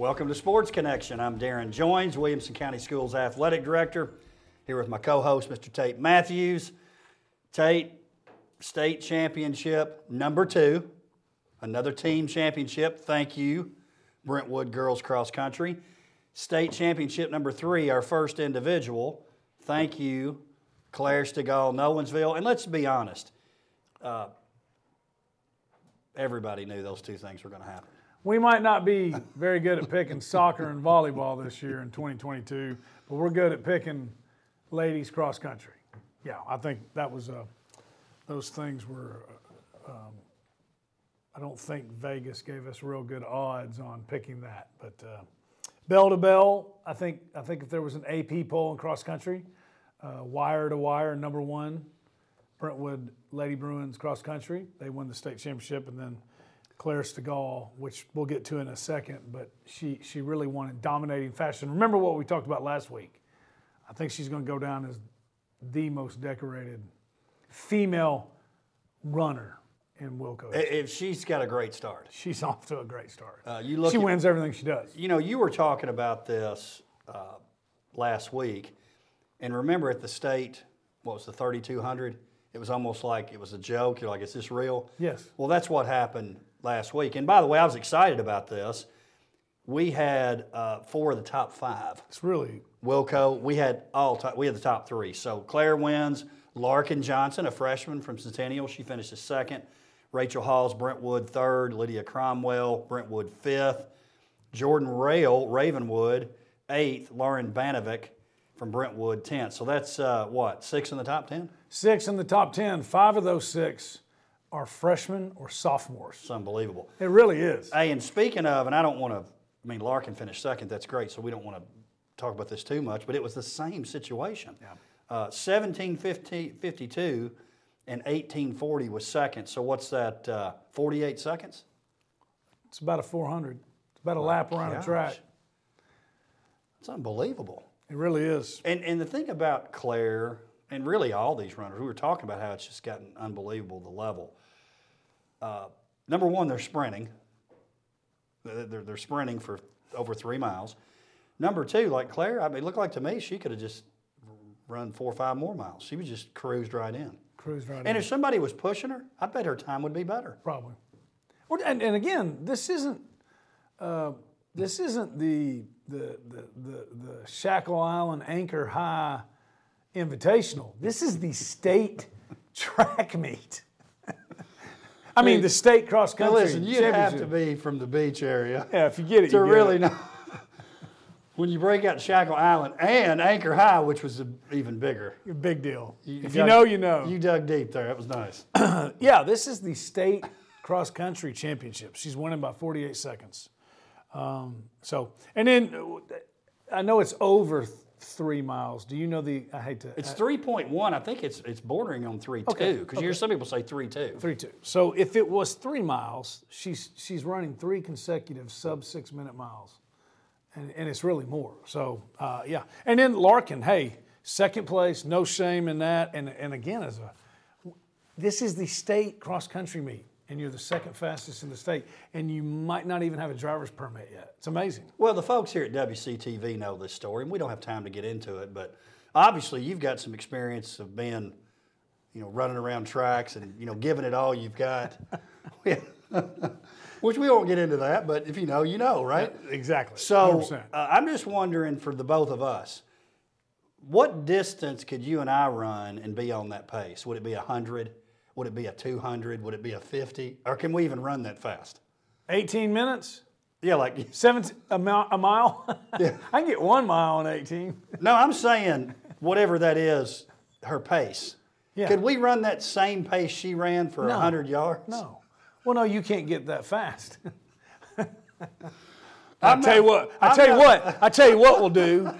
Welcome to Sports Connection. I'm Darrin Joines, Williamson County Schools Athletic Director, here with my co host, Mr. Tate Matthews. Tate, state championship number two, another team championship. Thank you, Brentwood Girls Cross Country. State championship number three, our first individual. Thank you, Claire Stegall, Nolensville. And let's be honest, uh, everybody knew those two things were going to happen. We might not be very good at picking soccer and volleyball this year in 2022, but we're good at picking ladies cross country. Yeah, I think that was uh, those things were. Uh, um, I don't think Vegas gave us real good odds on picking that, but uh, bell to bell, I think I think if there was an AP poll in cross country, uh, wire to wire, number one, Brentwood Lady Bruins cross country, they won the state championship, and then Claire Stegall, which we'll get to in a second, but she, she really won in dominating fashion. Remember what we talked about last week? I think she's going to go down as the most decorated female runner in Wilco. If she's got a great start, she's off to a great start. Uh, you look she at- wins everything she does. You know, you were talking about this uh, last week, and remember at the state, what was the 3,200? It was almost like it was a joke. You're like, is this real? Yes. Well, that's what happened last week. And by the way, I was excited about this. We had uh, four of the top five. It's really Wilco, we had all top, we had the top three. So Claire wins. Larkin Johnson, a freshman from Centennial, she finishes second. Rachel Halls, Brentwood third. Lydia Cromwell, Brentwood fifth. Jordan Rail, Ravenwood eighth. Lauren Banovic from Brentwood tenth. So that's uh, what six in the top ten. six in the top 10. Five of those six are freshmen or sophomores. It's unbelievable. It really is. Hey, and speaking of, and I don't want to, I mean, Larkin finished second. That's great. So we don't want to talk about this too much, but it was the same situation. Yeah. Uh, 1752 and 1840 was second. So what's that? Uh, 48 seconds? It's about a 400. It's about a lap around Gosh. a track. It's unbelievable. It really is. And and the thing about Claire and really all these runners, we were talking about how it's just gotten unbelievable the level. Uh, number one, they're sprinting. They're, they're, sprinting for over three miles. Number two, like Claire, I mean, it looked like to me she could have just run four or five more miles. She was just cruised right in. Cruise right And in. if somebody was pushing her, I bet her time would be better. Probably. Well, And, and again, this isn't uh, this isn't the the, the the the Shackle Island Anchor High Invitational. This is the state track meet. I mean, the state cross Now country. listen, you'd have to be from the Beech area Yeah, if you get it, to you get really it. know. when you break out Shackle Island and Anchor High, which was even bigger. Big deal. if you know, you know. You dug deep there. That was nice. Yeah, this is the state cross country championship. She's winning by 48 seconds. Um, so, and then uh, I know it's over three miles. Do you know the? I hate to. It's three point one. I think it's it's bordering on three two Okay, because you hear some people say three two. Three two. So if it was three miles, she's she's running three consecutive sub six minute miles, and, and it's really more. So uh, yeah, and then Larkin, hey, second place, no shame in that. And and again, as a this is the state cross country meet, and you're the second fastest in the state, and you might not even have a driver's permit yet. It's amazing. Well, the folks here at WCTV know this story, and we don't have time to get into it. But obviously, you've got some experience of being, you know, running around tracks and you know giving it all you've got. Which we won't get into that, but if you know, you know, right? Exactly. So uh, I'm just wondering for the both of us, what distance could you and I run and be on that pace? Would it be a hundred? Would it be a two hundred? Would it be a fifty? Or can we even run that fast? 18 minutes, Yeah, like 17 a mile. A mile? I can get one mile in 18. no, I'm saying whatever that is, her pace. Yeah. Could we run that same pace she ran for a No. hundred yards? No. Well, no, you can't get that fast. I tell you what. I tell you what. I tell you what we'll do.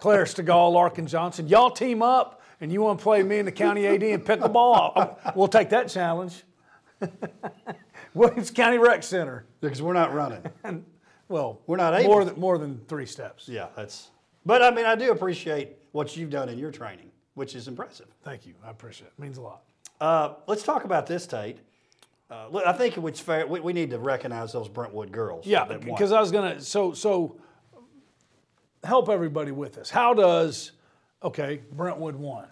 Claire Stegall, Larkin Johnson, y'all team up, and you want to play me in the county AD and pickleball. I'll- We'll take that challenge. Williamson County Rec Center. Because we're not running. and, Well, We're not able more than more than three steps. yeah, that's. But I mean, I do appreciate what you've done in your training, which is impressive. Thank you. I appreciate it. Means a lot. Uh, let's talk about this, Tate. uh, I think it's fair. We, we need to recognize those Brentwood girls. Yeah, because I was gonna. So so help everybody with this. How does okay Brentwood won?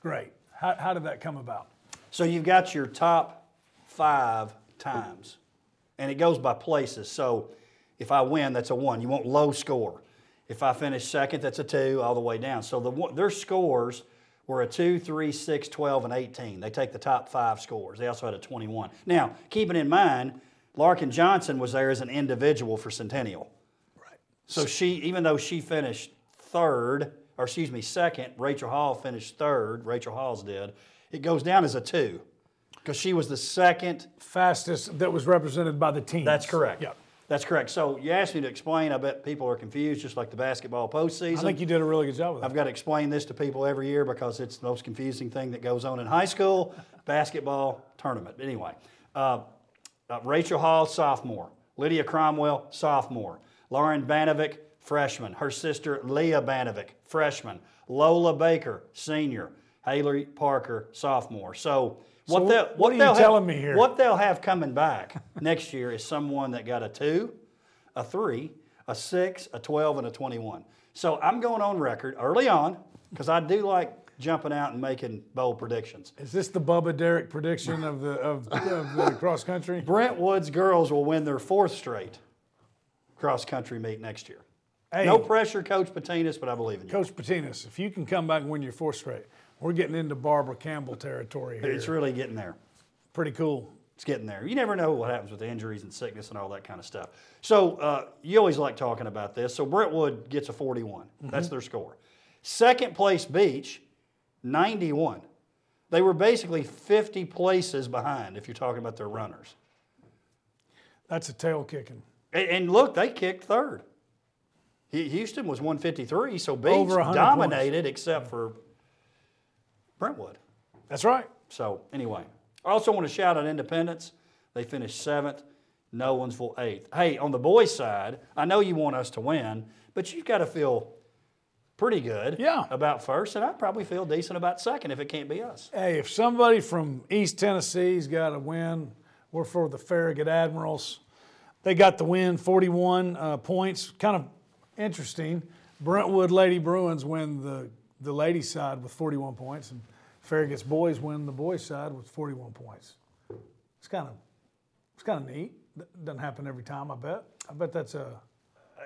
Great. How, how did that come about? So you've got your top five times, and it goes by places. So if I win, that's a one. You want low score. If I finish second, that's a two, all the way down. So the, their scores were a two, three, six, 12, and 18. They take the top five scores. They also had a 21. Now, keeping in mind, Larkin Johnson was there as an individual for Centennial. Right. So she, even though she finished third, or excuse me, second, Rachel Hall finished third. Rachel Halls did. It goes down as a two because she was the second. Fastest that was represented by the team. That's correct. Yeah. That's correct. So you asked me to explain. I bet people are confused, just like the basketball postseason. I think you did a really good job with that. I've got to explain this to people every year because it's the most confusing thing that goes on in high school basketball tournament. Anyway, uh, uh, Rachel Hall, sophomore. Lydia Cromwell, sophomore. Lauren Banovic, freshman. Her sister Leah Banovic, freshman. Lola Baker, senior. Haley Parker, sophomore. So what So they'll what are you they'll have- telling me here? What they'll have coming back next year is someone that got a two, a three, a six, a 12, and a 21. So I'm going on record early on because I do like jumping out and making bold predictions. Is this the Bubba Derek prediction of the of, of the cross country? Brentwood's girls will win their fourth straight cross country meet next year. Hey, No pressure, Coach Patinas, but I believe in you. Coach Patinas, if you can come back and win your fourth straight, we're getting into Barbara Campbell territory here. It's really getting there. Pretty cool. It's getting there. You never know what happens with injuries and sickness and all that kind of stuff. So uh, you always like talking about this. So Brentwood gets a 41. That's their score. Second place Beech, 91. They were basically 50 places behind if you're talking about their runners. That's a tail kicking. And, and look, they kicked third. Houston was 153, so Beech Over 100 dominated except for Brentwood. That's right. So anyway, I also want to shout out Independence. They finished seventh, Nolensville eighth. Hey, on the boys' side, I know you want us to win, but you've got to feel pretty good Yeah. about first, and I probably feel decent about second if it can't be us. Hey, if somebody from East Tennessee's got a win, we're for the Farragut Admirals. They got the win, 41 uh, points. Kind of interesting. Brentwood Lady Bruins win the, the ladies' side with 41 points, and Farragut's boys win the boys' side with 41 points. It's kind of it's kind of neat. Doesn't happen every time, I bet. I bet that's a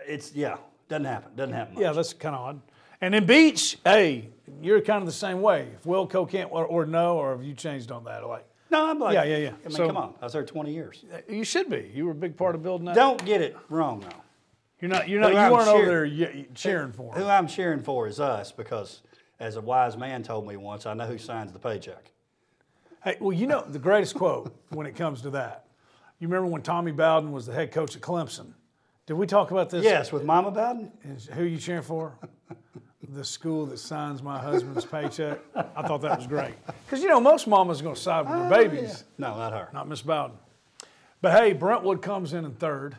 It's yeah, doesn't happen. Doesn't happen. Much. yeah, that's kind of odd. And in Beech, hey, you're kind of the same way. If Wilco can't or, or no, or have you changed on that? Like No, I'm like Yeah, yeah, yeah. I mean, So- come on, I was there 20 years. You should be. You were a big part of building that. Don't get it wrong though. You're not. You're not. Who You I'm weren't over there ye- cheering for Who him. I'm cheering for is us because, as a wise man told me once, I know who signs the paycheck. Hey, well, you know the greatest quote when it comes to that. You remember when Tommy Bowden was the head coach at Clemson? Did we talk about this? Yes, with Mama Bowden. Is- Who you cheering for? the school that signs my husband's paycheck. I thought that was great because you know most mamas are going to side with their oh, babies, No, not her. not Miss Bowden. But hey, Brentwood comes in in third.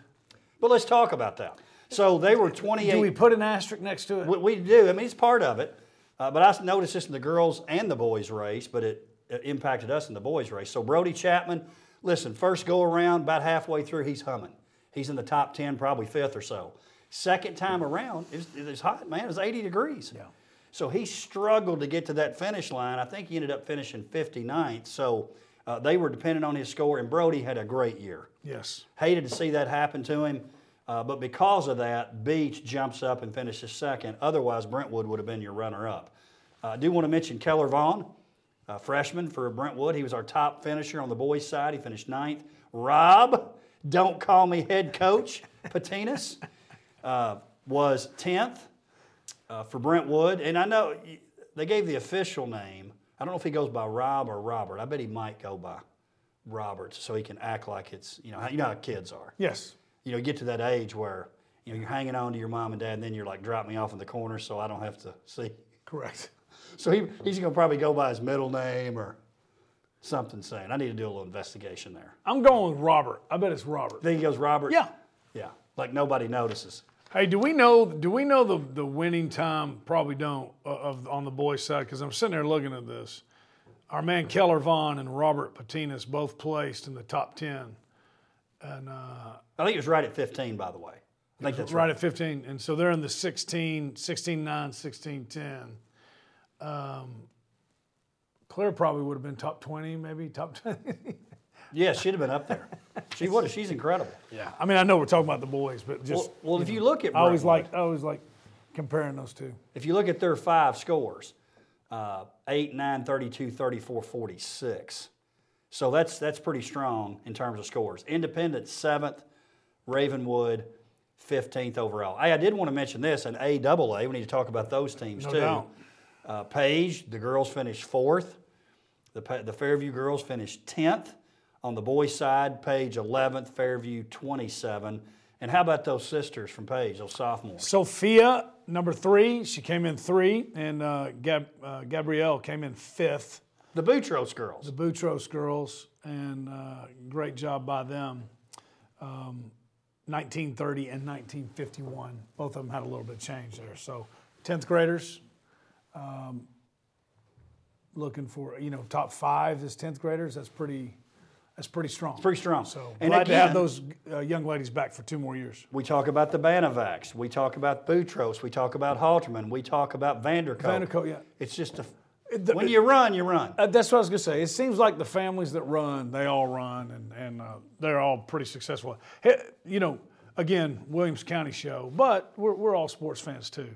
But let's talk about that. So they were 28. Do we put an asterisk next to it? We, we do. I mean, it's part of it. Uh, but I noticed this in the girls and the boys race, but it, it impacted us in the boys race. So Brody Chapman, listen, first go around, about halfway through, he's humming. He's in the top 10, probably fifth or so. Second time around, it was, it was hot, man. It was 80 degrees. Yeah. So he struggled to get to that finish line. I think he ended up finishing 59th. So uh, they were dependent on his score, and Brody had a great year. yes. Hated to see that happen to him, uh, but because of that, Beech jumps up and finishes second. Otherwise, Brentwood would have been your runner up. Uh, I do want to mention Keller Vaughn, freshman for Brentwood. He was our top finisher on the boys' side. He finished ninth. Rob, don't call me head coach, Patinas, uh, was 10th uh, for Brentwood. And I know they gave the official name. I don't know if he goes by Rob or Robert. I bet he might go by Roberts so he can act like it's, you know, you know how kids are. Yes. You know, you get to that age where, you know, you're hanging on to your mom and dad and then you're like, drop me off in the corner so I don't have to see. Correct. So he, he's going to probably go by his middle name or something saying. I need to do a little investigation there. I'm going with Robert. I bet it's Robert. Then he goes, Robert? Yeah. Yeah. Like nobody notices. Hey, do we know? Do we know the the winning time? Probably don't uh, of on the boys' side because I'm sitting there looking at this. our man Keller Vaughn and Robert Patinas both placed in the top 10. And uh, I think it was right at 15, by the way. I think that's right. right at 15. And so they're in the 16, 16 9, 16 10. Um, Claire probably would have been top 20, maybe top 20. Yeah, she'd have been up there. She would have. She's incredible. yeah. I mean, I know we're talking about the boys, but just. Well, well if you look at I always like I always like comparing those two. if you look at their five scores, uh, 8, 9, 32, 34, 46. So that's that's pretty strong in terms of scores. Independent seventh, Ravenwood 15th overall. Hey, I did want to mention this in AAA. We need to talk about those teams No too. doubt. Uh, Page, the girls finished fourth. The, the Fairview girls finished 10th. On the boys' side, Page 11th, Fairview 27. And how about those sisters from Page, those sophomores? Sophia, number three, she came in three, and uh, Gab, uh, Gabrielle came in fifth. The Boutros girls. The Boutros girls, and uh, great job by them. Um, 1930 and 1951, both of them had a little bit of change there. So, 10th graders, um, looking for you know top five as 10th graders. That's pretty. That's pretty strong. It's Pretty strong. So And glad to have those uh, young ladies back for two more years. We talk about the Banovics. We talk about Boutros. We talk about Halterman. We talk about Vandercoat. Vandercoat, yeah. It's just a. the- when you run, you run. Uh, that's what I was gonna say. It seems like the families that run, they all run, and and uh, they're all pretty successful. Hey, you know, again, Williamson County show, but we're we're all sports fans too.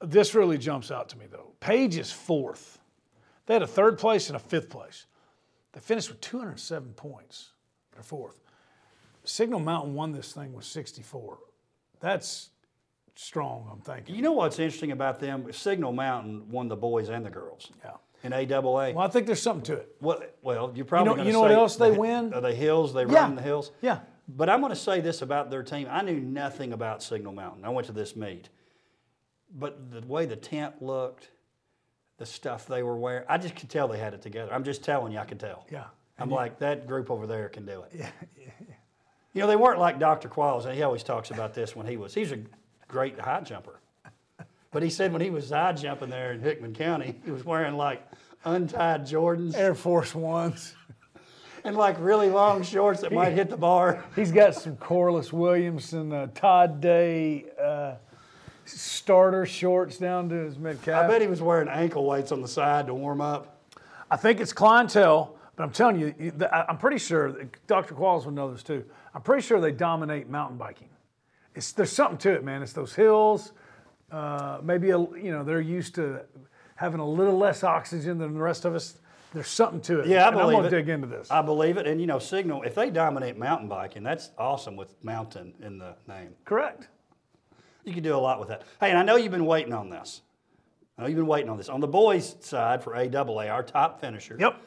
This really jumps out to me though. Page is fourth. They had a third place and a fifth place. They finished with 207 points. They're fourth. Signal Mountain won this thing with 64. That's strong. I'm thinking. You know what's interesting about them? Signal Mountain won the boys and the girls. Yeah. In AAA. Well, I think there's something to it. Well, well, you're probably know- you know what else they the, win? Are the hills? They Yeah. run the hills. Yeah. But I'm going to say this about their team. I knew nothing about Signal Mountain. I went to this meet, but the way the tent looked, the stuff they were wearing, I just could tell they had it together. I'm just telling you, I could tell. Yeah. I'm like that group over there can do it. Yeah. You know, they weren't like Dr. Qualls, and he always talks about this when he was. He's a great high jumper. But he said when he was high jumping there in Hickman County, he was wearing like untied Jordans Air Force Ones. and like really long shorts that might hit the bar. He's got some Corliss Williamson, uh, Todd Day uh, starter shorts down to his mid calf. I bet he was wearing ankle weights on the side to warm up. I think it's clientele, but I'm telling you, I'm pretty sure, Dr. Qualls would know this too. I'm pretty sure they dominate mountain biking. It's, there's something to it, man. It's those hills. Uh, maybe, a, you know, they're used to having a little less oxygen than the rest of us. There's something to it. Yeah, I and I'm believe gonna it. dig into this. I believe it. And you know, Signal, if they dominate mountain biking, that's awesome with mountain in the name. Correct. You can do a lot with that. Hey, and I know you've been waiting on this. I know you've been waiting on this. On the boys' side for AAA, our top finisher, Yep.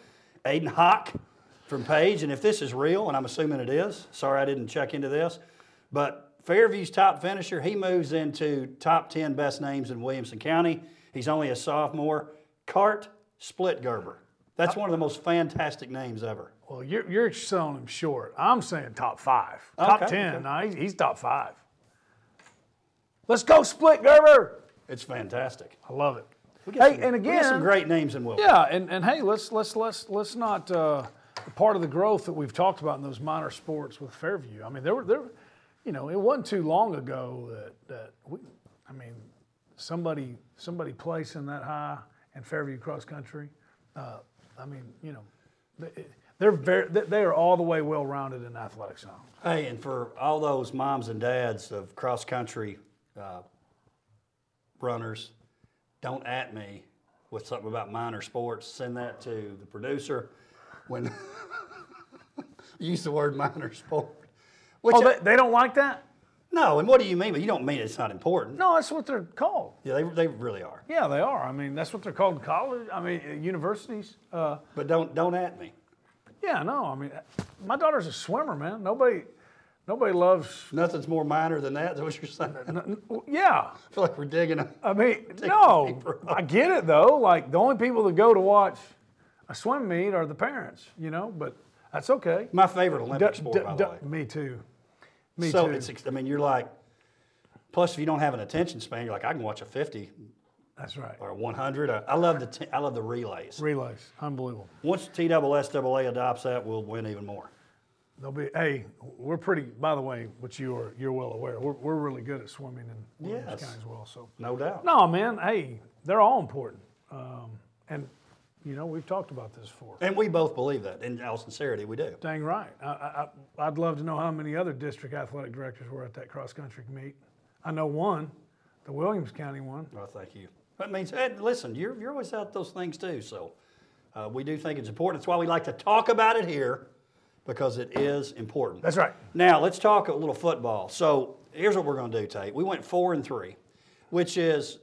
Aiden Hawk from Page. And if this is real, and I'm assuming it is, sorry I didn't check into this, but Fairview's top finisher, he moves into top 10 best names in Williamson County. He's only a sophomore. Cart Splitgerber. That's one of the most fantastic names ever. Well, you're, you're selling him short. I'm saying top five. Top Okay, 10. okay. No, he's, he's top five. Let's go, Split Gerber. It's fantastic. I love it. Hey, some- and we some great names in Wilmington. Yeah, and, and hey, let's let's let's let's not uh, part of the growth that we've talked about in those minor sports with Fairview. I mean, there were there, you know, it wasn't too long ago that that we, I mean, somebody somebody placing that high in Fairview cross country. Uh, I mean, you know, they- they're very they are all the way well rounded in athletics now. Hey, and for all those moms and dads of cross country uh, runners, don't at me with something about minor sports. Send that to the producer when use the word minor sport. Which Oh, they, they don't like that? no, and what do you mean? But you don't mean it's not important. No, that's what they're called. Yeah, they, they really are. Yeah, they are. I mean, that's what they're called in college. I mean, uh, universities. Uh, But don't don't at me. yeah, no. I mean, my daughter's a swimmer, man. Nobody, nobody loves. Nothing's more minor than that. Is what you're saying? I n- n- Yeah, feel like we're digging. A, I mean, no. I get it though. Like the only people that go to watch a swim meet are the parents, you know. But that's okay. my favorite Olympic D- sport, d- by d- the way. me too. Me so too. it's, I mean, you're like, plus if you don't have an attention span, you're like, I can watch a 50 That's right. or 100. I, I love the t- I love the relays. Relays, unbelievable. Once TSSAA adopts that, we'll win even more. They'll be. Hey, we're pretty. By the way, which you are you're well aware, we're, we're really good at swimming in Williams Yes. County as well. So No doubt. no, man. Hey, they're all important. Um, and you know we've talked about this before. And we both believe that. In all sincerity, we do. Dang right. I, I'd love to know how many other district athletic directors were at that cross country meet. I know one, the Williamson County one. Well, thank you. That means, and listen, you're, you're always out those things too. So uh, we do think it's important. That's why we like to talk about it here because it is important. That's right. Now let's talk a little football. So here's what we're going to do, Tate. We went four and three, which is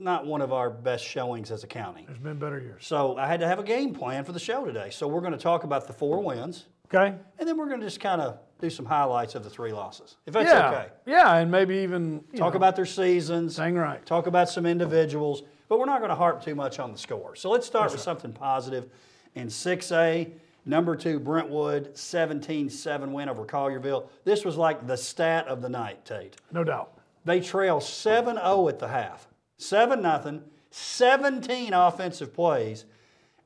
not one of our best showings as a county. There's been better years. So I had to have a game plan for the show today. So we're going to talk about the four wins, Okay. and then we're going to just kind of do some highlights of the three losses, if that's yeah. okay. Yeah, and maybe even Talk know, about their seasons. Dang right. Talk about some individuals, but we're not going to harp too much on the score. So let's start with something positive. In 6A, number two, Brentwood, 17 7 win over Collierville. This was like the stat of the night, Tate. no doubt. They trail 7 0 at the half. 7 nothing, 17 offensive plays,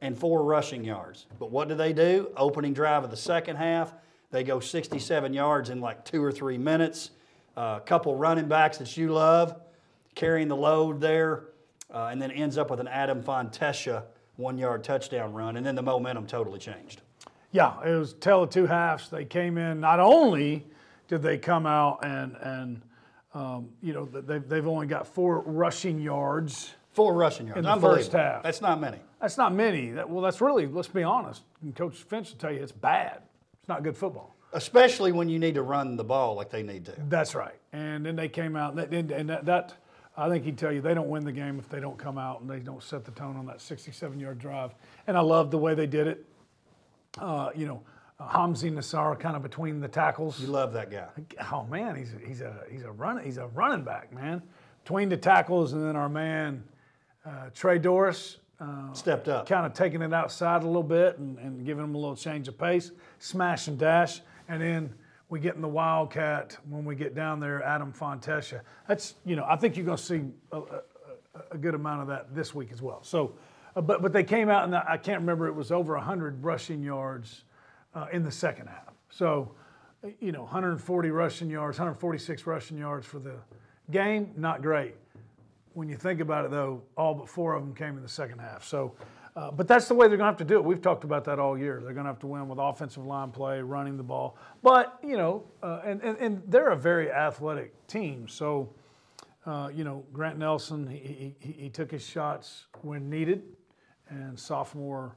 and four rushing yards. But what do they do? Opening drive of the second half, they go 67 yards in like two or three minutes. A couple running backs that you love carrying the load there, uh, and then ends up with an Adam Fontesha one yard touchdown run, and then the momentum totally changed. Yeah, it was tell of two halves. They came in. Not only did they come out and and um, you know they've they've only got four rushing yards. Four rushing yards. In the first half. That's not many. That's not many. That, well, that's really let's be honest. And Coach Finch will tell you it's bad. It's not good football. Especially when you need to run the ball like they need to. That's right. And then they came out, and, that, and- that, that I think he'd tell you they don't win the game if they don't come out and they don't set the tone on that 67-yard drive. And I love the way they did it. Uh, you know, Hamzi Nassar kind of between the tackles. You love that guy. Oh man, he's a, he's a he's a run he's a running back, man. Between the tackles and then our man uh, Trey Doris. Uh, Stepped up. kind of taking it outside a little bit and, and giving them a little change of pace, smash and dash, and then we get in the wildcat when we get down there. Adam Fontesha. That's you know I think you're going to see a, a, a good amount of that this week as well. So, uh, but but they came out and I can't remember it was over hundred rushing yards uh, in the second half. So, you know, 140 rushing yards, 146 rushing yards for the game. Not great when you think about it, though, all but four of them came in the second half. So, uh, but that's the way they're going to have to do it. We've talked about that all year. They're going to have to win with offensive line play, running the ball. But you know, uh, and, and and they're a very athletic team. So, uh, you know, Grant Nelson, he, he, he took his shots when needed, and sophomore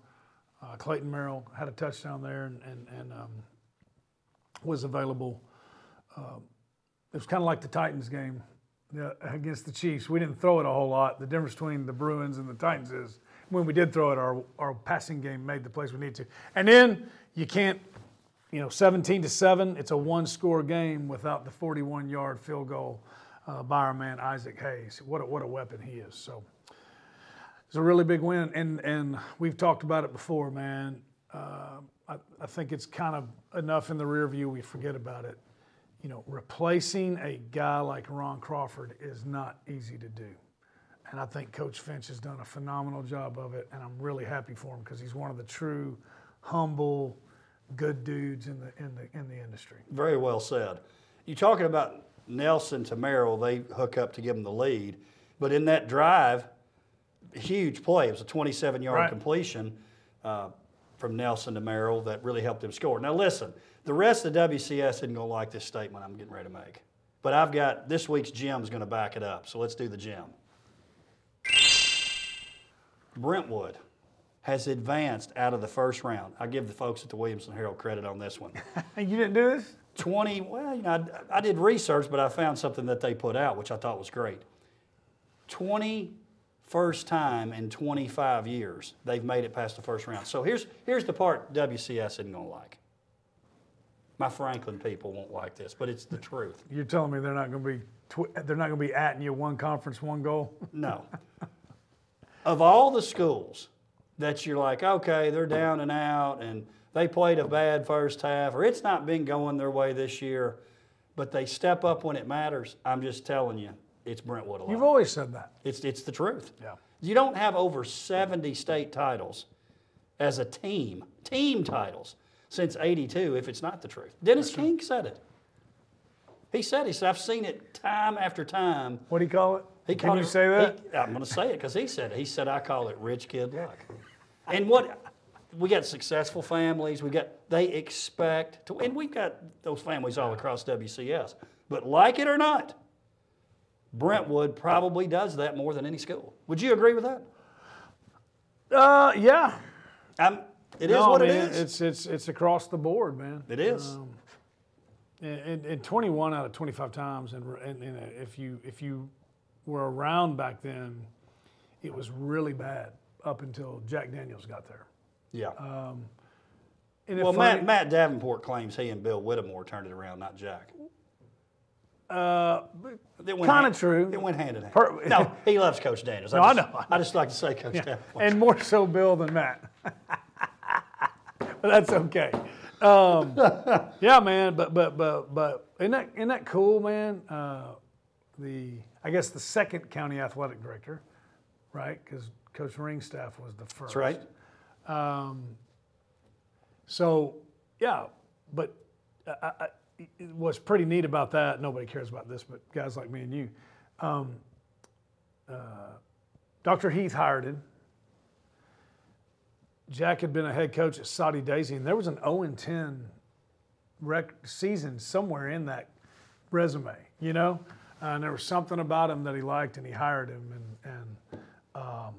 uh, Clayton Merrill had a touchdown there and and, and um, was available. Um, it was kind of like the Titans game against the Chiefs. We didn't throw it a whole lot. The difference between the Bruins and the Titans is when we did throw it, our, our passing game made the plays we need to. And then you can't, you know, 17 to 7, it's a one score game without the 41 yard field goal uh, by our man Isaac Hayes. What a, what a weapon he is. So it's a really big win. And, and we've talked about it before, man. Uh, I, I think it's kind of enough in the rear view we forget about it you know, replacing a guy like Ron Crawford is not easy to do. And I think Coach Finch has done a phenomenal job of it, and I'm really happy for him because he's one of the true, humble, good dudes in the in the in the industry. Very well said. You talking about Nelson to Merrill, they hook up to give them the lead. But in that drive, huge play. It was a 27 yard Right. completion uh, from Nelson to Merrill that really helped them score. Now, listen, the rest of the WCS isn't going to like this statement I'm getting ready to make. But I've got this week's gem is going to back it up. So let's do the gem. Brentwood has advanced out of the first round. I give the folks at the Williamson Herald credit on this one. You didn't do this? 20, well, you know, I, I did research, but I found something that they put out, which I thought was great. 20 first time in 25 years they've made it past the first round. So here's, here's the part WCS isn't going to like. My Franklin people won't like this, but it's the truth. You're telling me they're not going to be tw- they're not going to be atting you one conference, one goal. No. of all the schools that you're like, okay, they're down and out and they played a bad first half or it's not been going their way this year, but they step up when it matters, I'm just telling you, it's Brentwood You've always said that. It's, it's the truth. Yeah. You don't have over 70 state titles as a team, team titles, since 82 if it's not the truth. Dennis King said it. He said, he said, I've seen it time after time. What do you call it? He Can you it- say that? he- I'm going to say it because he said it. He said, I call it rich kid luck. And what we got successful families, we got they expect to, and we've got those families all across WCS. But like it or not, Brentwood probably does that more than any school. Would you agree with that? Uh, yeah. I'm, it is no, what man, it is. It's it's it's across the board, man. It is. Um, and, and, and 21 out of 25 times, and, and, and uh, if you if you were around back then, it was really bad up until Jack Daniels got there. yeah. Um, and well, if Matt, Matt Davenport claims he and Bill Whittemore turned it around, not Jack. Uh, Kinda true. It went hand in hand. Per- no, he loves Coach Daniels. No, I just, know, I I just like to say Coach Davenport. and more so Bill than Matt. but that's okay. Um, yeah, man. But but but but isn't that isn't that cool, man? Uh, the I guess the second county athletic director, right? Because Coach Ringstaff was the first. That's right. So, yeah, but I, I, I- what's pretty neat about that, nobody cares about this, but guys like me and you, um, uh, Dr. Heath hired him. Jack had been a head coach at Soddy-Daisy, and there was an 0 10 rec- season somewhere in that resume, you know? Uh, and there was something about him that he liked, and he hired him. And, and um,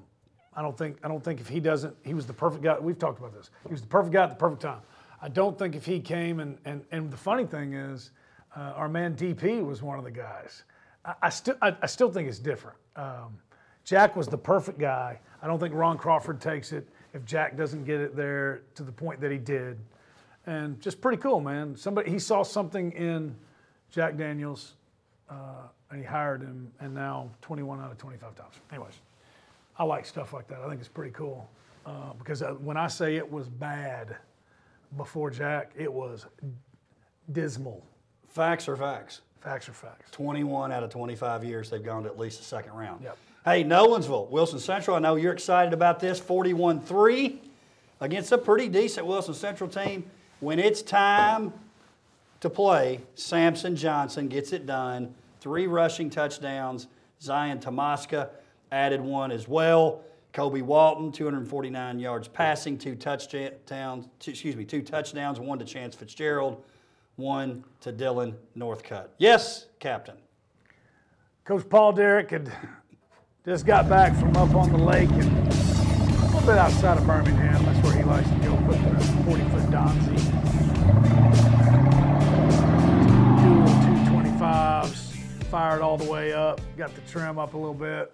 I don't think I don't think if he doesn't, he was the perfect guy. We've talked about this. He was the perfect guy at the perfect time. I don't think if he came and and, and the funny thing is, uh, our man DP was one of the guys. I, I still I, I still think it's different. Um, Jack was the perfect guy. I don't think Ron Crawford takes it if Jack doesn't get it there to the point that he did. And just pretty cool, man. Somebody he saw something in Jack Daniels, uh, and he hired him, and now 21 out of 25 times. Anyways, I like stuff like that. I think it's pretty cool uh, because uh, when I say it was bad before Jack, it was dismal. Facts are facts. Facts are facts. 21 out of 25 years, they've gone to at least the second round. Yep. Hey, Nolensville, Wilson Central, I know you're excited about this. 41 3 against a pretty decent Wilson Central team. When it's time to play, Samson Johnson gets it done. Three rushing touchdowns. Zion Tomaska added one as well. Kobe Walton, 249 yards passing, two touchdowns, two, excuse me, two touchdowns, one to Chance Fitzgerald, one to Dylan Northcutt. Yes, Captain. Coach Paul Derrick had just got back from up on the lake and a little bit outside of Birmingham. That's where he likes to go put the 40 foot Donzi. Do little 225s, fired all the way up, got the trim up a little bit.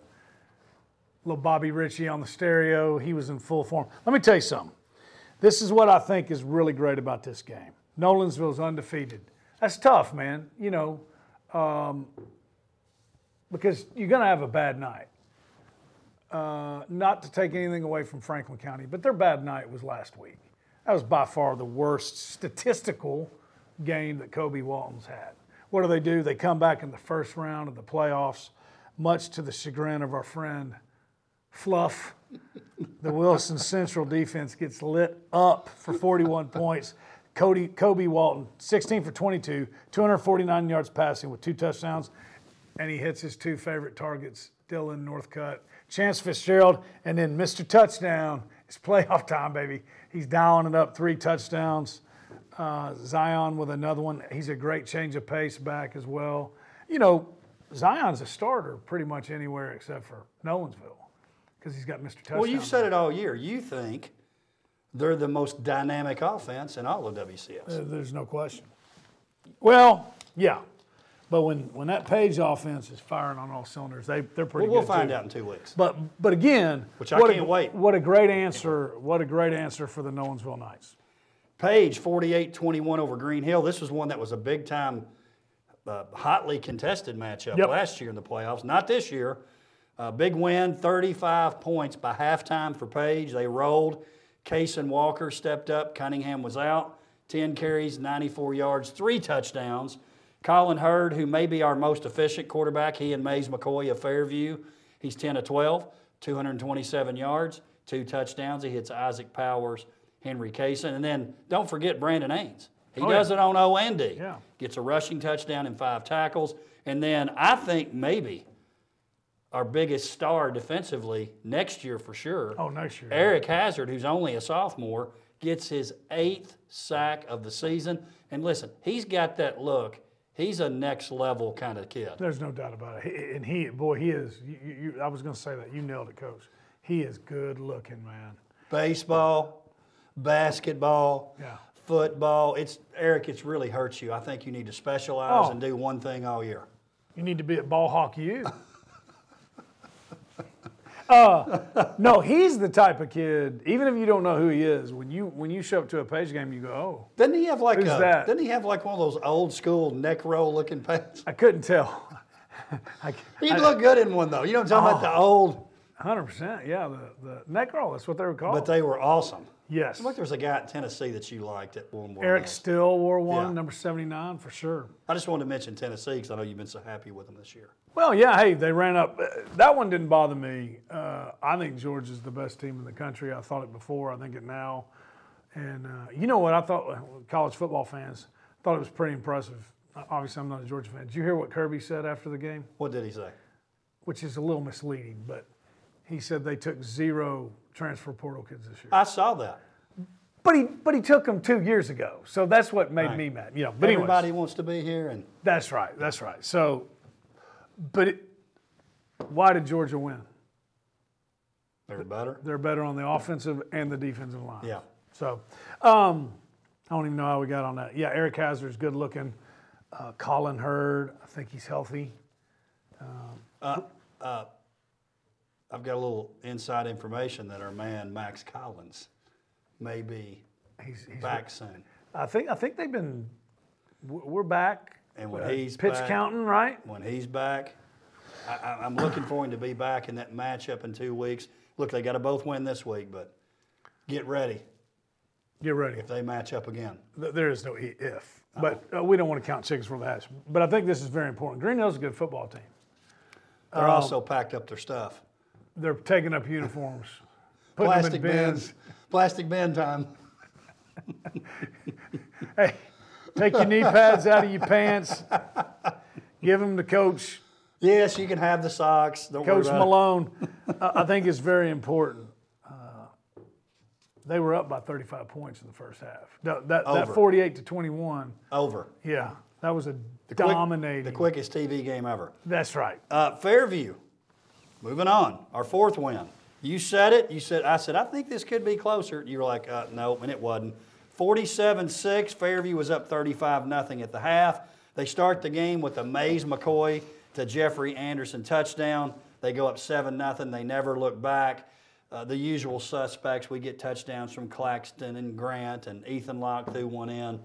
Little Bobby Ritchie on the stereo. He was in full form. Let me tell you something. This is what I think is really great about this game. Nolensville's undefeated. That's tough, man. You know, um, because you're going to have a bad night. Uh, not to take anything away from Franklin County, but their bad night was last week. That was by far the worst statistical game that Kobe Walton's had. What do they do? They come back in the first round of the playoffs, much to the chagrin of our friend Fluff. The Wilson Central defense gets lit up for 41 points. Cody, Kobe Walton, 16 for 22, 249 yards passing with two touchdowns, and he hits his two favorite targets, Dylan Northcutt, Chance Fitzgerald, and then Mr. Touchdown. It's playoff time, baby. He's dialing it up, three touchdowns. Uh, Zion with another one. He's a great change of pace back as well. You know, Zion's a starter pretty much anywhere except for Nolensville because he's got Mr. Touchdown. Well, you've said it all year. You think they're the most dynamic offense in all of WCS. Uh, There's no question. Well, yeah. But when, when that Page offense is firing on all cylinders, they, they're pretty well, we'll good. find too. out in two weeks. But but again, Which I what can't a, wait. What a great answer! What a great answer for the Nolensville Knights. Page 48 21 over Green Hill. This was one that was a big time, uh, hotly contested matchup Yep. last year in the playoffs. Not this year. Uh, big win, 35 points by halftime for Page. They rolled. Case and Walker stepped up. Cunningham was out. 10 carries, 94 yards, three touchdowns. Colin Hurd, who may be our most efficient quarterback, he and Mays McCoy of Fairview. He's 10 of 12, 227 yards, two touchdowns. He hits Isaac Powers, Henry Kaysen. And then don't forget Brandon Haynes. He Oh, does yeah. it on O and D. Yeah. Gets a rushing touchdown and five tackles. And then I think maybe our biggest star defensively next year for sure. Oh, next year. Eric Hazard, who's only a sophomore, gets his eighth sack of the season. And listen, he's got that look. He's a next level kind of kid. There's no doubt about it. He- And he, boy, he is. You, you, you- I was going to say that. You nailed it, Coach. He is good looking, man. Baseball, basketball, Yeah. football. It's Eric. It's really hurts you. I think you need to specialize Oh. and do one thing all year. You need to be at Ball Hawk U. uh, no, he's the type of kid. Even if you don't know who he is, when you when you show up to a page game, you go, "Oh, Didn't he have like Who's a? that? Didn't he have like one of those old school neck roll looking pants? I couldn't tell." I, He looked good in one though. You know what I'm talking about? The old, Hundred percent, yeah. The the neck roll. That's what they were called. but they were awesome. Yes. Like there was a guy in Tennessee that you liked at one. Eric. Still wore one, Yeah. number seventy nine for sure. I just wanted to mention Tennessee because I know you've been so happy with them this year. Well, yeah, hey, they ran up. uh, That one didn't bother me. Uh, I think Georgia's the best team in the country. I thought it before. I think it now. And uh, you know what? I thought uh, college football fans thought it was pretty impressive. Uh, Obviously, I'm not a Georgia fan. Did you hear what Kirby said after the game? What did he say? Which is a little misleading, but he said they took zero transfer portal kids this year. I saw that. But he, but he took them two years ago, so that's what made Right. me mad. You know, but anyways. Everybody wants to be here, and That's right. That's right. So, but it, why did Georgia win? they're better. They're better on the offensive and the defensive line. Yeah. So, um, I don't even know how we got on that. Yeah, Eric Hazard's good looking. Uh, Colin Hurd, I think he's healthy. I've got a little inside information that our man Max Collins may be He's, he's back soon. I think I think they've been. We're back. And when Uh, he's pitch back- counting, right? When he's back, I, I'm looking for him to be back in that matchup in two weeks. Look, they got to both win this week, but get ready Get ready. if they match up again. There is no if, but uh, we don't want to count chickens for the hatch. But I think this is very important. Green Hill's is a good football team. They're also packed up their stuff. They're taking up uniforms, putting them Plastic in bins. Plastic bin time. Hey, take your knee pads out of your pants. Give them to Coach Yes, you can have the socks. Don't worry Coach. Malone. I think it's very important. Uh, they were up by 35 points in the first half. That, that, that 48 to 21. Over. Yeah, that was a Quick- dominating. the quickest TV game ever. That's right. Uh, Fairview, moving on, our fourth win. You said it. You said, I said, I think this could be closer. You were like, uh, no, and it wasn't. 47 6, Fairview was up 35 0 at the half. They start the game with a Mays McCoy to Jeffrey Anderson touchdown. They go up 7 0. They never look back. Uh, the usual suspects, we get touchdowns from Claxton and Grant, and Ethan Locke threw one in.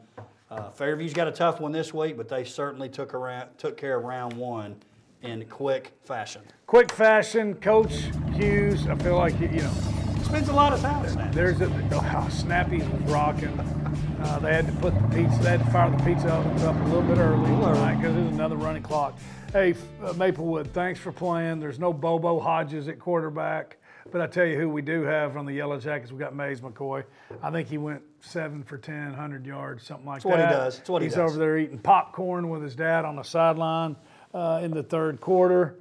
Uh, Fairview's got a tough one this week, but they certainly took, around, took care of round one in quick fashion. Quick fashion, Coach Hughes. I feel like, you know, Spends a lot of time There's a oh, Snappy's was rocking. Uh, they had to put the pizza, they had to fire the pizza ovens up a little bit early tonight because there's another running clock. Hey, uh, Maplewood, thanks for playing. There's no Bobo Hodges at quarterback, but I tell you who we do have on the Yellow Jackets. We got Mays McCoy. I think he went seven for 10, 100 yards, something like what he that. does. It's what he does. He's does. over there eating popcorn with his dad on the sideline uh, in the third quarter.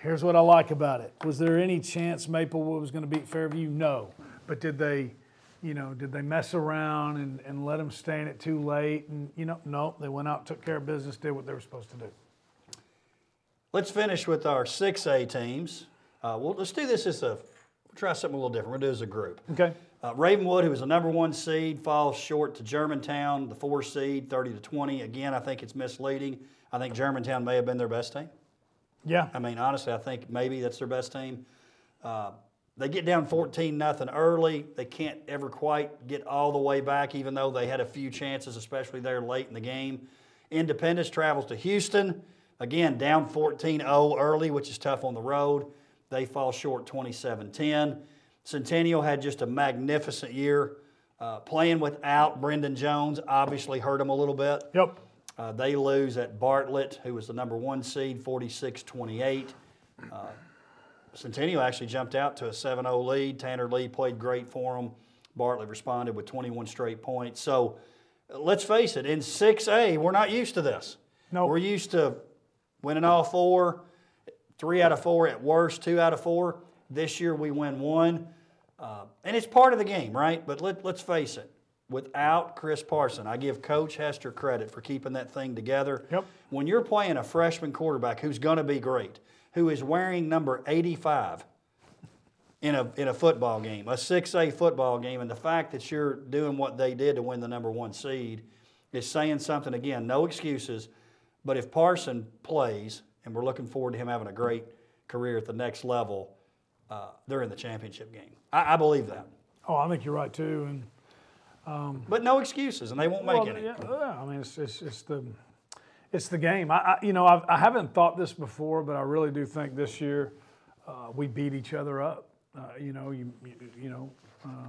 Here's what I like about it. Was there any chance Maplewood was going to beat Fairview? No. But did they, you know, did they mess around and, and let them stay in it too late? And, you know, no, they went out, took care of business, did what they were supposed to do. Let's finish with our 6A teams. Uh, well, let's do this as a, we'll try something a little different. We'll do it as a group. Okay. Uh, Ravenwood, who was a number one seed, falls short to Germantown, the four seed, 30 to 20. Again, I think it's misleading. I think Germantown may have been their best team. Yeah. I mean, honestly, I think maybe that's their best team. Uh, they get down 14 nothing early. They can't ever quite get all the way back, even though they had a few chances, especially there late in the game. Independence travels to Houston. Again, down 14 0 early, which is tough on the road. They fall short 27 10. Centennial had just a magnificent year. Uh, playing without Brendan Jones obviously hurt them a little bit. Yep. Uh, they lose at Bartlett, who was the number one seed, 46 28. Uh, Centennial actually jumped out to a 7 0 lead. Tanner Lee played great for them. Bartlett responded with 21 straight points. So let's face it, in 6A, we're not used to this. Nope. We're used to winning all four, three out of four at worst, two out of four. This year we win one. Uh, and it's part of the game, right? But let, let's face it, without Chris Parson, I give Coach Hester credit for keeping that thing together. Yep. When you're playing a freshman quarterback who's going to be great, who is wearing number 85 in a, in a football game, a 6A football game, and the fact that you're doing what they did to win the number one seed is saying something. Again, no excuses, but if Parson plays, and we're looking forward to him having a great career at the next level, uh, they're in the championship game. I, I believe that. Oh, I think you're right too. And But no excuses, and they won't make well, any. yeah, yeah, I mean, it's, it's, it's the it's the game. I, I you know I've, I haven't thought this before, but I really do think this year uh, we beat each other up. Uh, you know, you you, you know, uh,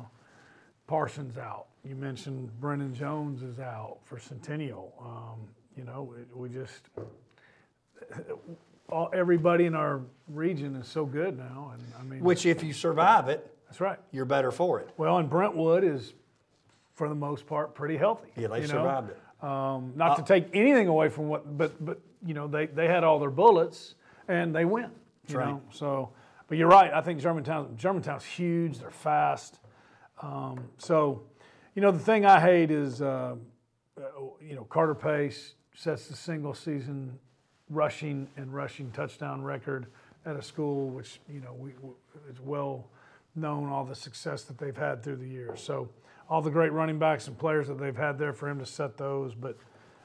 Parsons out. You mentioned Brennan Jones is out for Centennial. Um, you know, it, we just all, everybody in our region is so good now, and I mean, Which, if you survive it, that's right. you're better for it. Well, and Brentwood is, for the most part, pretty healthy. Yeah, they you know? survived it. Um, not to take anything away from what, but but you know they, they had all their bullets and they win. You right. know, so but you're right. I think Germantown Germantown's huge. They're fast. Um, so, you know, the thing I hate is uh, uh, you know Carter Pace sets the single season rushing and rushing touchdown record at a school which you know we, we is well known all the success that they've had through the years. So all the great running backs and players that they've had there for him to set those, but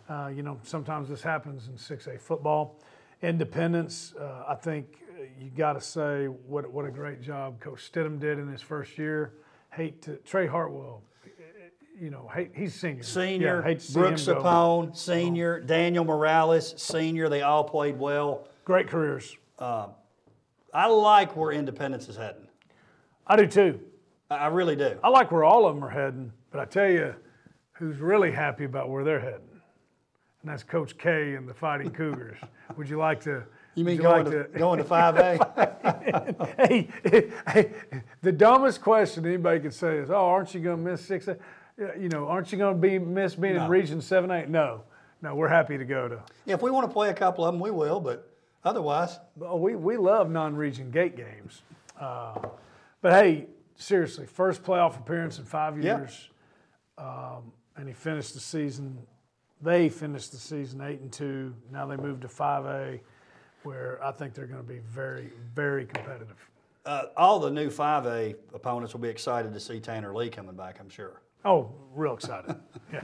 uh, you know sometimes this happens in 6A football. Independence, uh, I think uh, you got to say what what a great job Coach Stidham did in his first year. Hate to Trey Hartwell, you know, hate, he's senior. Senior, yeah, hate to see Brooks. Sapone, senior, Daniel Morales, senior. They all played well. Great careers. I like where Independence is heading. I do too. I really do. I like where all of them are heading, but I tell you, who's really happy about where they're heading, and that's Coach K and the Fighting Cougars. Would you like to? You mean would going like to, going to 5A? hey, hey, the dumbest question anybody could say is, "Oh, aren't you going to miss six? Yeah, You know, aren't you going to be miss being No. in Region Seven, Eight? No, no, we're happy to go to. Yeah, if we want to play a couple of them, we will, but otherwise, Oh, we, we love non-region gate games. Uh, but hey, seriously, first playoff appearance in five Yeah. years, um, and he finished the season. They finished the season eight and two. Now they moved to five A, where I think they're going to be very, very competitive. uh, all the new 5A opponents will be excited to see Tanner Lee coming back, I'm sure. Oh, real excited. yeah.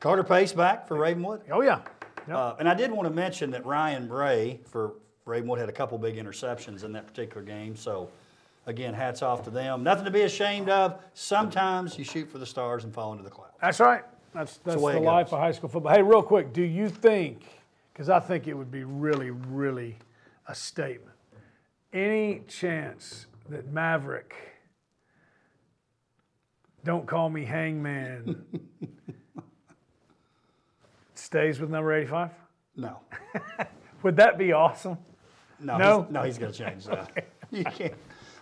Carter Pace back for Ravenwood. Oh yeah. Yep. Uh, and I did want to mention that Ryan Bray for Ravenwood had a couple big interceptions in that particular game. So, again, hats off to them. Nothing to be ashamed of. Sometimes you shoot for the stars and fall into the clouds. That's right. That's that's the it life of high school football. Hey, real quick, do you think? Because I think it would be really, really a statement. Any chance that Maverick, don't call me Hangman, stays with number eighty-five? No, Would that be awesome? no, No? He's, no, he's going to change that. You can't.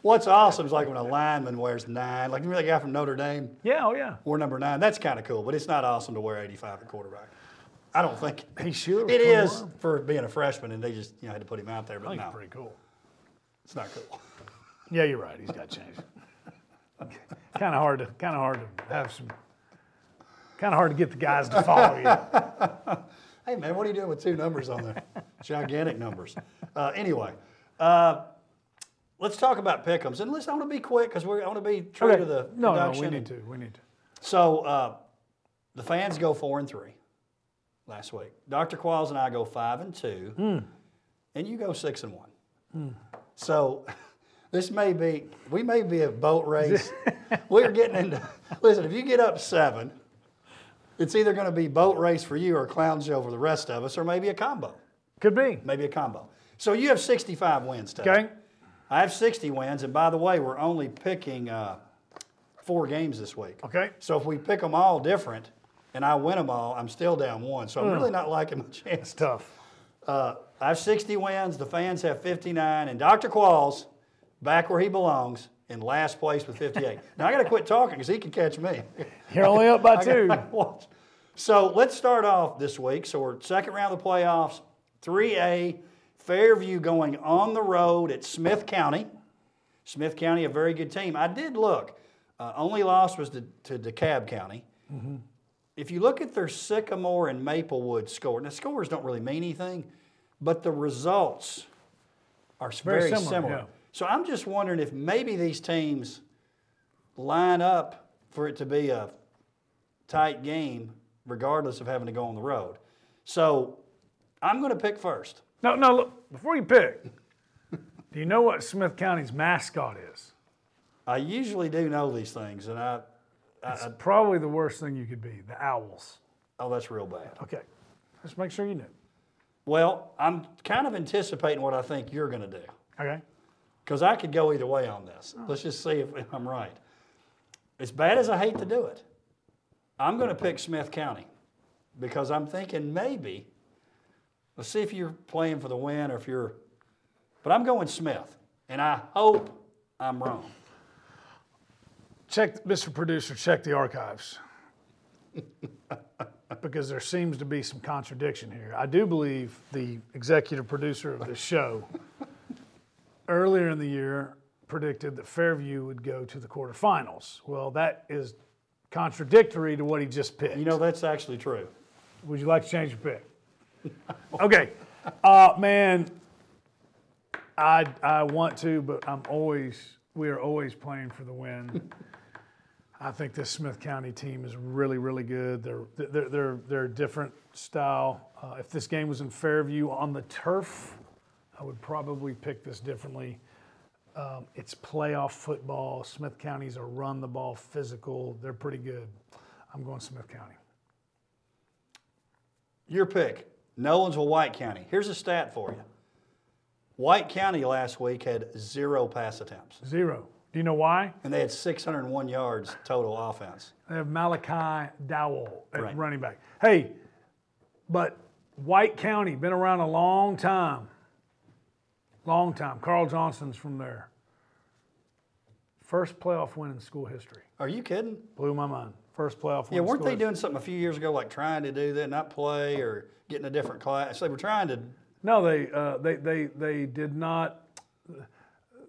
What's awesome is like when a lineman wears nine. Like remember that guy from Notre Dame Yeah, oh yeah. wore number nine. That's kind of cool, but it's not awesome to wear 85 at quarterback. I don't think He should. it is for being a freshman, and they just you know had to put him out there. I But think no, it's pretty cool. it's not cool. Yeah, you're right. He's got to change. kind of hard to, kind of hard to have some. Kind of hard to get the guys to follow you. Hey man, what are you doing with two numbers on there? Gigantic numbers. Uh, anyway, uh, let's talk about pickums. and listen. I want to be quick because we I want to be true Okay. to the no, no, we need to. We need to. So uh, the fans go four and three last week. Dr. Qualls and I go five and two, Hmm. and you go six and one. So this may be we may be a boat race. We're getting into listen. If you get up seven, it's either going to be boat race for you or clown show for the rest of us, or maybe a combo. Could be. Maybe a combo. So you have 65 wins, Tate. Okay. I have 60 wins, and by the way, we're only picking uh, four games this week. Okay. So if we pick them all different, and I win them all, I'm still down one. So I'm really not liking my chances. Tough. Uh, I have 60 wins. The fans have 59, and Dr. Qualls, back where he belongs, in last place with 58. now I got to quit talking because he can catch me. You're only up by two. So let's start off this week. So we're second round of the playoffs, 3A, Fairview going on the road at Smith County. Smith County, a very good team. I did look. Uh, only loss was to, to DeKalb County. If you look at their Sycamore and Maplewood score, now scores don't really mean anything, but the results are very, Very similar. similar, yeah. So I'm just wondering if maybe these teams line up for it to be a tight game, regardless of having to go on the road. So I'm going to pick first. No, no, look, before you pick, do you know what Smith County's mascot is? I usually do know these things, and I, It's probably the worst thing you could be the Owls. oh, that's real bad. Okay, let's make sure you knew. Well, I'm kind of anticipating what I think you're going to do Okay. because I could go either way on this. Oh. Let's just see if I'm right. As bad as I hate to do it, I'm going to pick Smith County because I'm thinking maybe, let's see if you're playing for the win or if you're, but I'm going Smith, and I hope I'm wrong. Check, Mr. Producer, check the archives. because there seems to be some contradiction here. I do believe the executive producer of this show earlier in the year predicted that Fairview would go to the quarterfinals. Well, that is contradictory to what he just picked. You know, that's actually true. Would you like to change your pick? Okay. Uh, man, I, I want to, but I'm always, we are always playing for the win. I think this Smith County team is really, really good. They're, they're, they're, they're different style. Uh, if this game was in Fairview on the turf, I would probably pick this differently. Um, it's playoff football. Smith County's a run the ball physical. They're pretty good. I'm going Smith County. Your pick, Nolensville, White County. Here's a stat for you. White County last week had zero pass attempts, Zero. Do you know why? and they had 601 yards total offense. They have Malachi Dowell at Right. running back. Hey, but White County, been around a long time. Long time. Carl Johnson's from there. First playoff win in school history. Are you kidding? Blew my mind. First playoff. Yeah, weren't they doing something a few years ago, like trying to do that, not play or getting a different class? They were trying to. No, they, uh, they, they, they did not,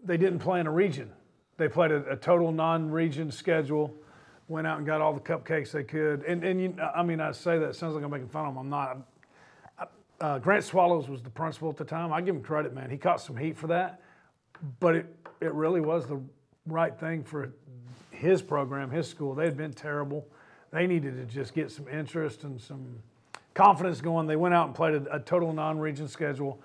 they didn't play in a region. They played a, a total non-region schedule, went out and got all the cupcakes they could. And, and you, I mean, I say that, it sounds like I'm making fun of them, I'm not. Uh, Grant Swallows was the principal at the time. I give him credit, man. He caught some heat for that, but it, it really was the right thing for his program, his school. They had been terrible. They needed to just get some interest and some confidence going. They went out and played a, a total non-region schedule.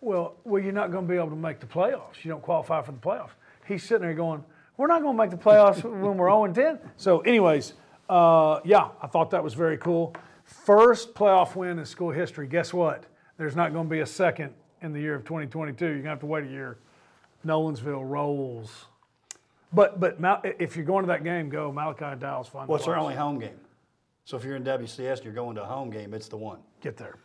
Well, well, you're not going to be able to make the playoffs. You don't qualify for the playoffs. He's sitting there going, "We're not going to make the playoffs when we're 0 and 10." So, anyways, uh, yeah, I thought that was very cool. First playoff win in school history. Guess what? There's not going to be a second in the year of 2022. You're going to have to wait a year. Nolensville rolls. But but Mal- if you're going to that game, go Malachi Dowell's fun. to What's their only home game? So if you're in WCS and you're going to a home game, it's the one. Get there.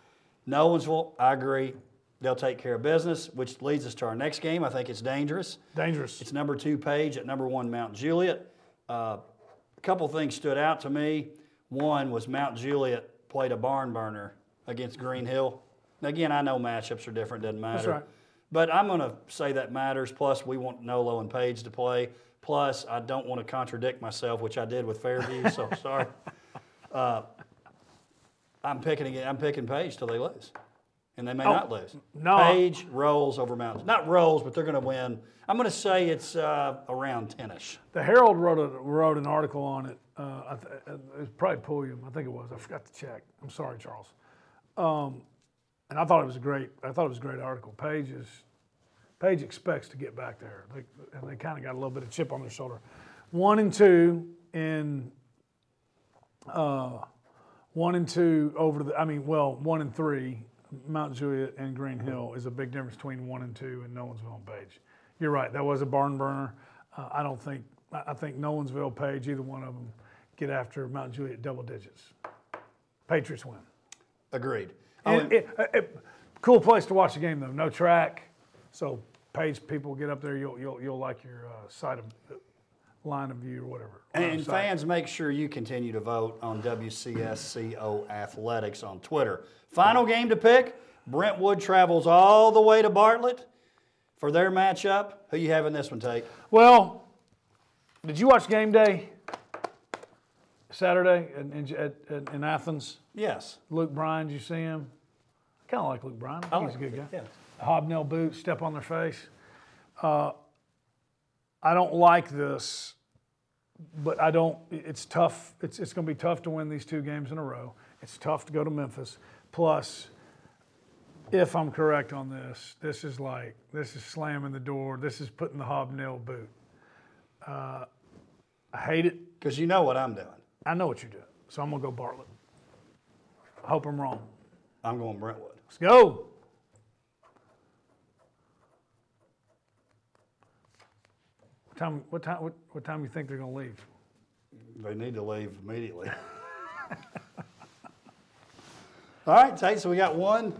Nolensville, I agree. They'll take care of business, which leads us to our next game. I think it's dangerous. Dangerous. It's number two page at number one Mount Juliet. Uh, a couple things stood out to me. One was Mount Juliet played a barn burner against Green Hill. Again, I know matchups are different, doesn't matter. That's right. But I'm going to say that matters. Plus, we want Nolo and Page to play. Plus, I don't want to contradict myself, which I did with Fairview, so sorry. Uh, I'm picking. I'm picking Page till they lose, and they may not lose. Oh, no. Page rolls over Mountains. Not rolls, but they're going to win. I'm going to say it's uh, around 10ish. The Herald wrote, a, wrote an article on it. Uh, I th- it was probably Pulliam, I think it was. I forgot to check. I'm sorry, Charles. Um, and I thought it was a great. I thought it was a great article. Page is, Page expects to get back there, they, and they kind of got a little bit of chip on their shoulder. One and two in. Uh, one and two over the. I mean, well, one and three. Mount Juliet and Green Hill is a big difference between one and two and Nolensville and Page. You're right. That was a barn burner. Uh, I don't think. I think Nolensville, Page, either one of them get after Mount Juliet double digits. Patriots win. Agreed. And- it, it- cool place to watch the game though. No track, so page people get up there. You'll you'll you'll like your uh, side of line of view or whatever. And fans, make sure you continue to vote on WCSCO Athletics on Twitter. Final game to pick Brentwood travels all the way to Bartlett for their matchup. Who you having this one, Tate? Well, did you watch game day Saturday in, in, at, in Athens? Yes. Luke Bryan, did you see him? I kind of like Luke Bryan. I think he's a good guy. Yeah. Hobnail boots, step on their face. Uh, I don't like this, but I don't. It's tough. It's, it's going to be tough to win these two games in a row. It's tough to go to Memphis. Plus, if I'm correct on this, this is like this is slamming the door. This is putting the hobnail boot. Uh, I hate it. Because you know what I'm doing. I know what you're doing, so I'm gonna go Bartlett. I hope I'm wrong. I'm going Brentwood. Let's go. Time? What time? What, what time you think they're gonna leave? They need to leave immediately. All right, Tate. So we got one,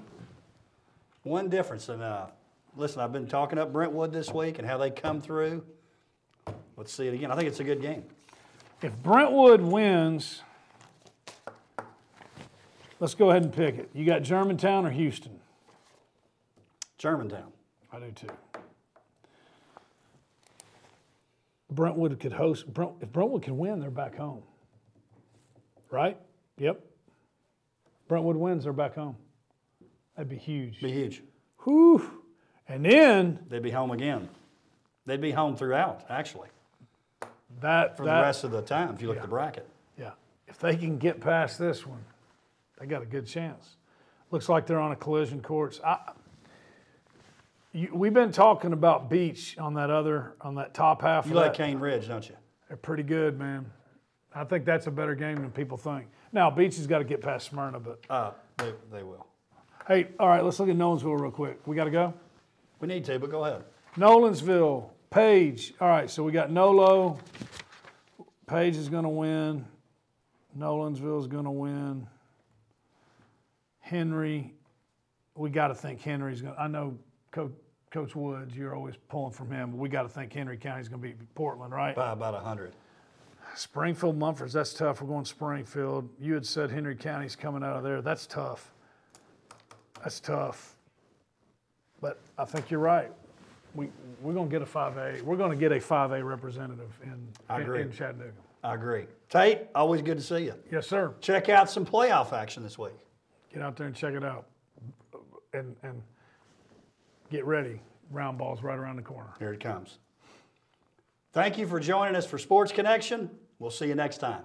one difference. And uh, listen, I've been talking up Brentwood this week and how they come through. Let's see it again. I think it's a good game. If Brentwood wins, let's go ahead and pick it. You got Germantown or Houston? Germantown. I do too. Brentwood could host. Brent, if Brentwood can win, they're back home. Right? Yep. Brentwood wins, they're back home. That'd be huge. Be huge. Whew. And then They'd be home again. They'd be home throughout, actually, that for that the rest of the time if you look at the bracket. yeah, if they can get past this one, they got a good chance. Looks like they're on a collision course. I, you, we've been talking about Beech on that other on that top half. You of like that. Cane Ridge, don't you? They're pretty good, man. I think that's a better game than people think. Now Beech has got to get past Smyrna, but Uh, they, they will. hey, all right, let's look at Nolensville real quick. We got to go. We need to, but go ahead. Nolensville, Page. All right, so we got Nolo. Page is going to win. Nolensville is going to win. Henry, we got to think Henry's going. to I know Coach, Coach Woods, you're always pulling from him, but we got to think Henry County's going to beat Portland, right? By about 100. Springfield, Mumfords, that's tough. We're going Springfield. You had said Henry County's coming out of there. That's tough. That's tough. But I think you're right. We, we're going to get a 5A. We're going to get a 5A representative in, I in, agree. in Chattanooga. I agree. Tate, always good to see you. Yes, sir. Check out some playoff action this week. Get out there and check it out. And, and get ready. Round ball's right around the corner. Here it comes. Thank you for joining us for Sports Connection. We'll see you next time.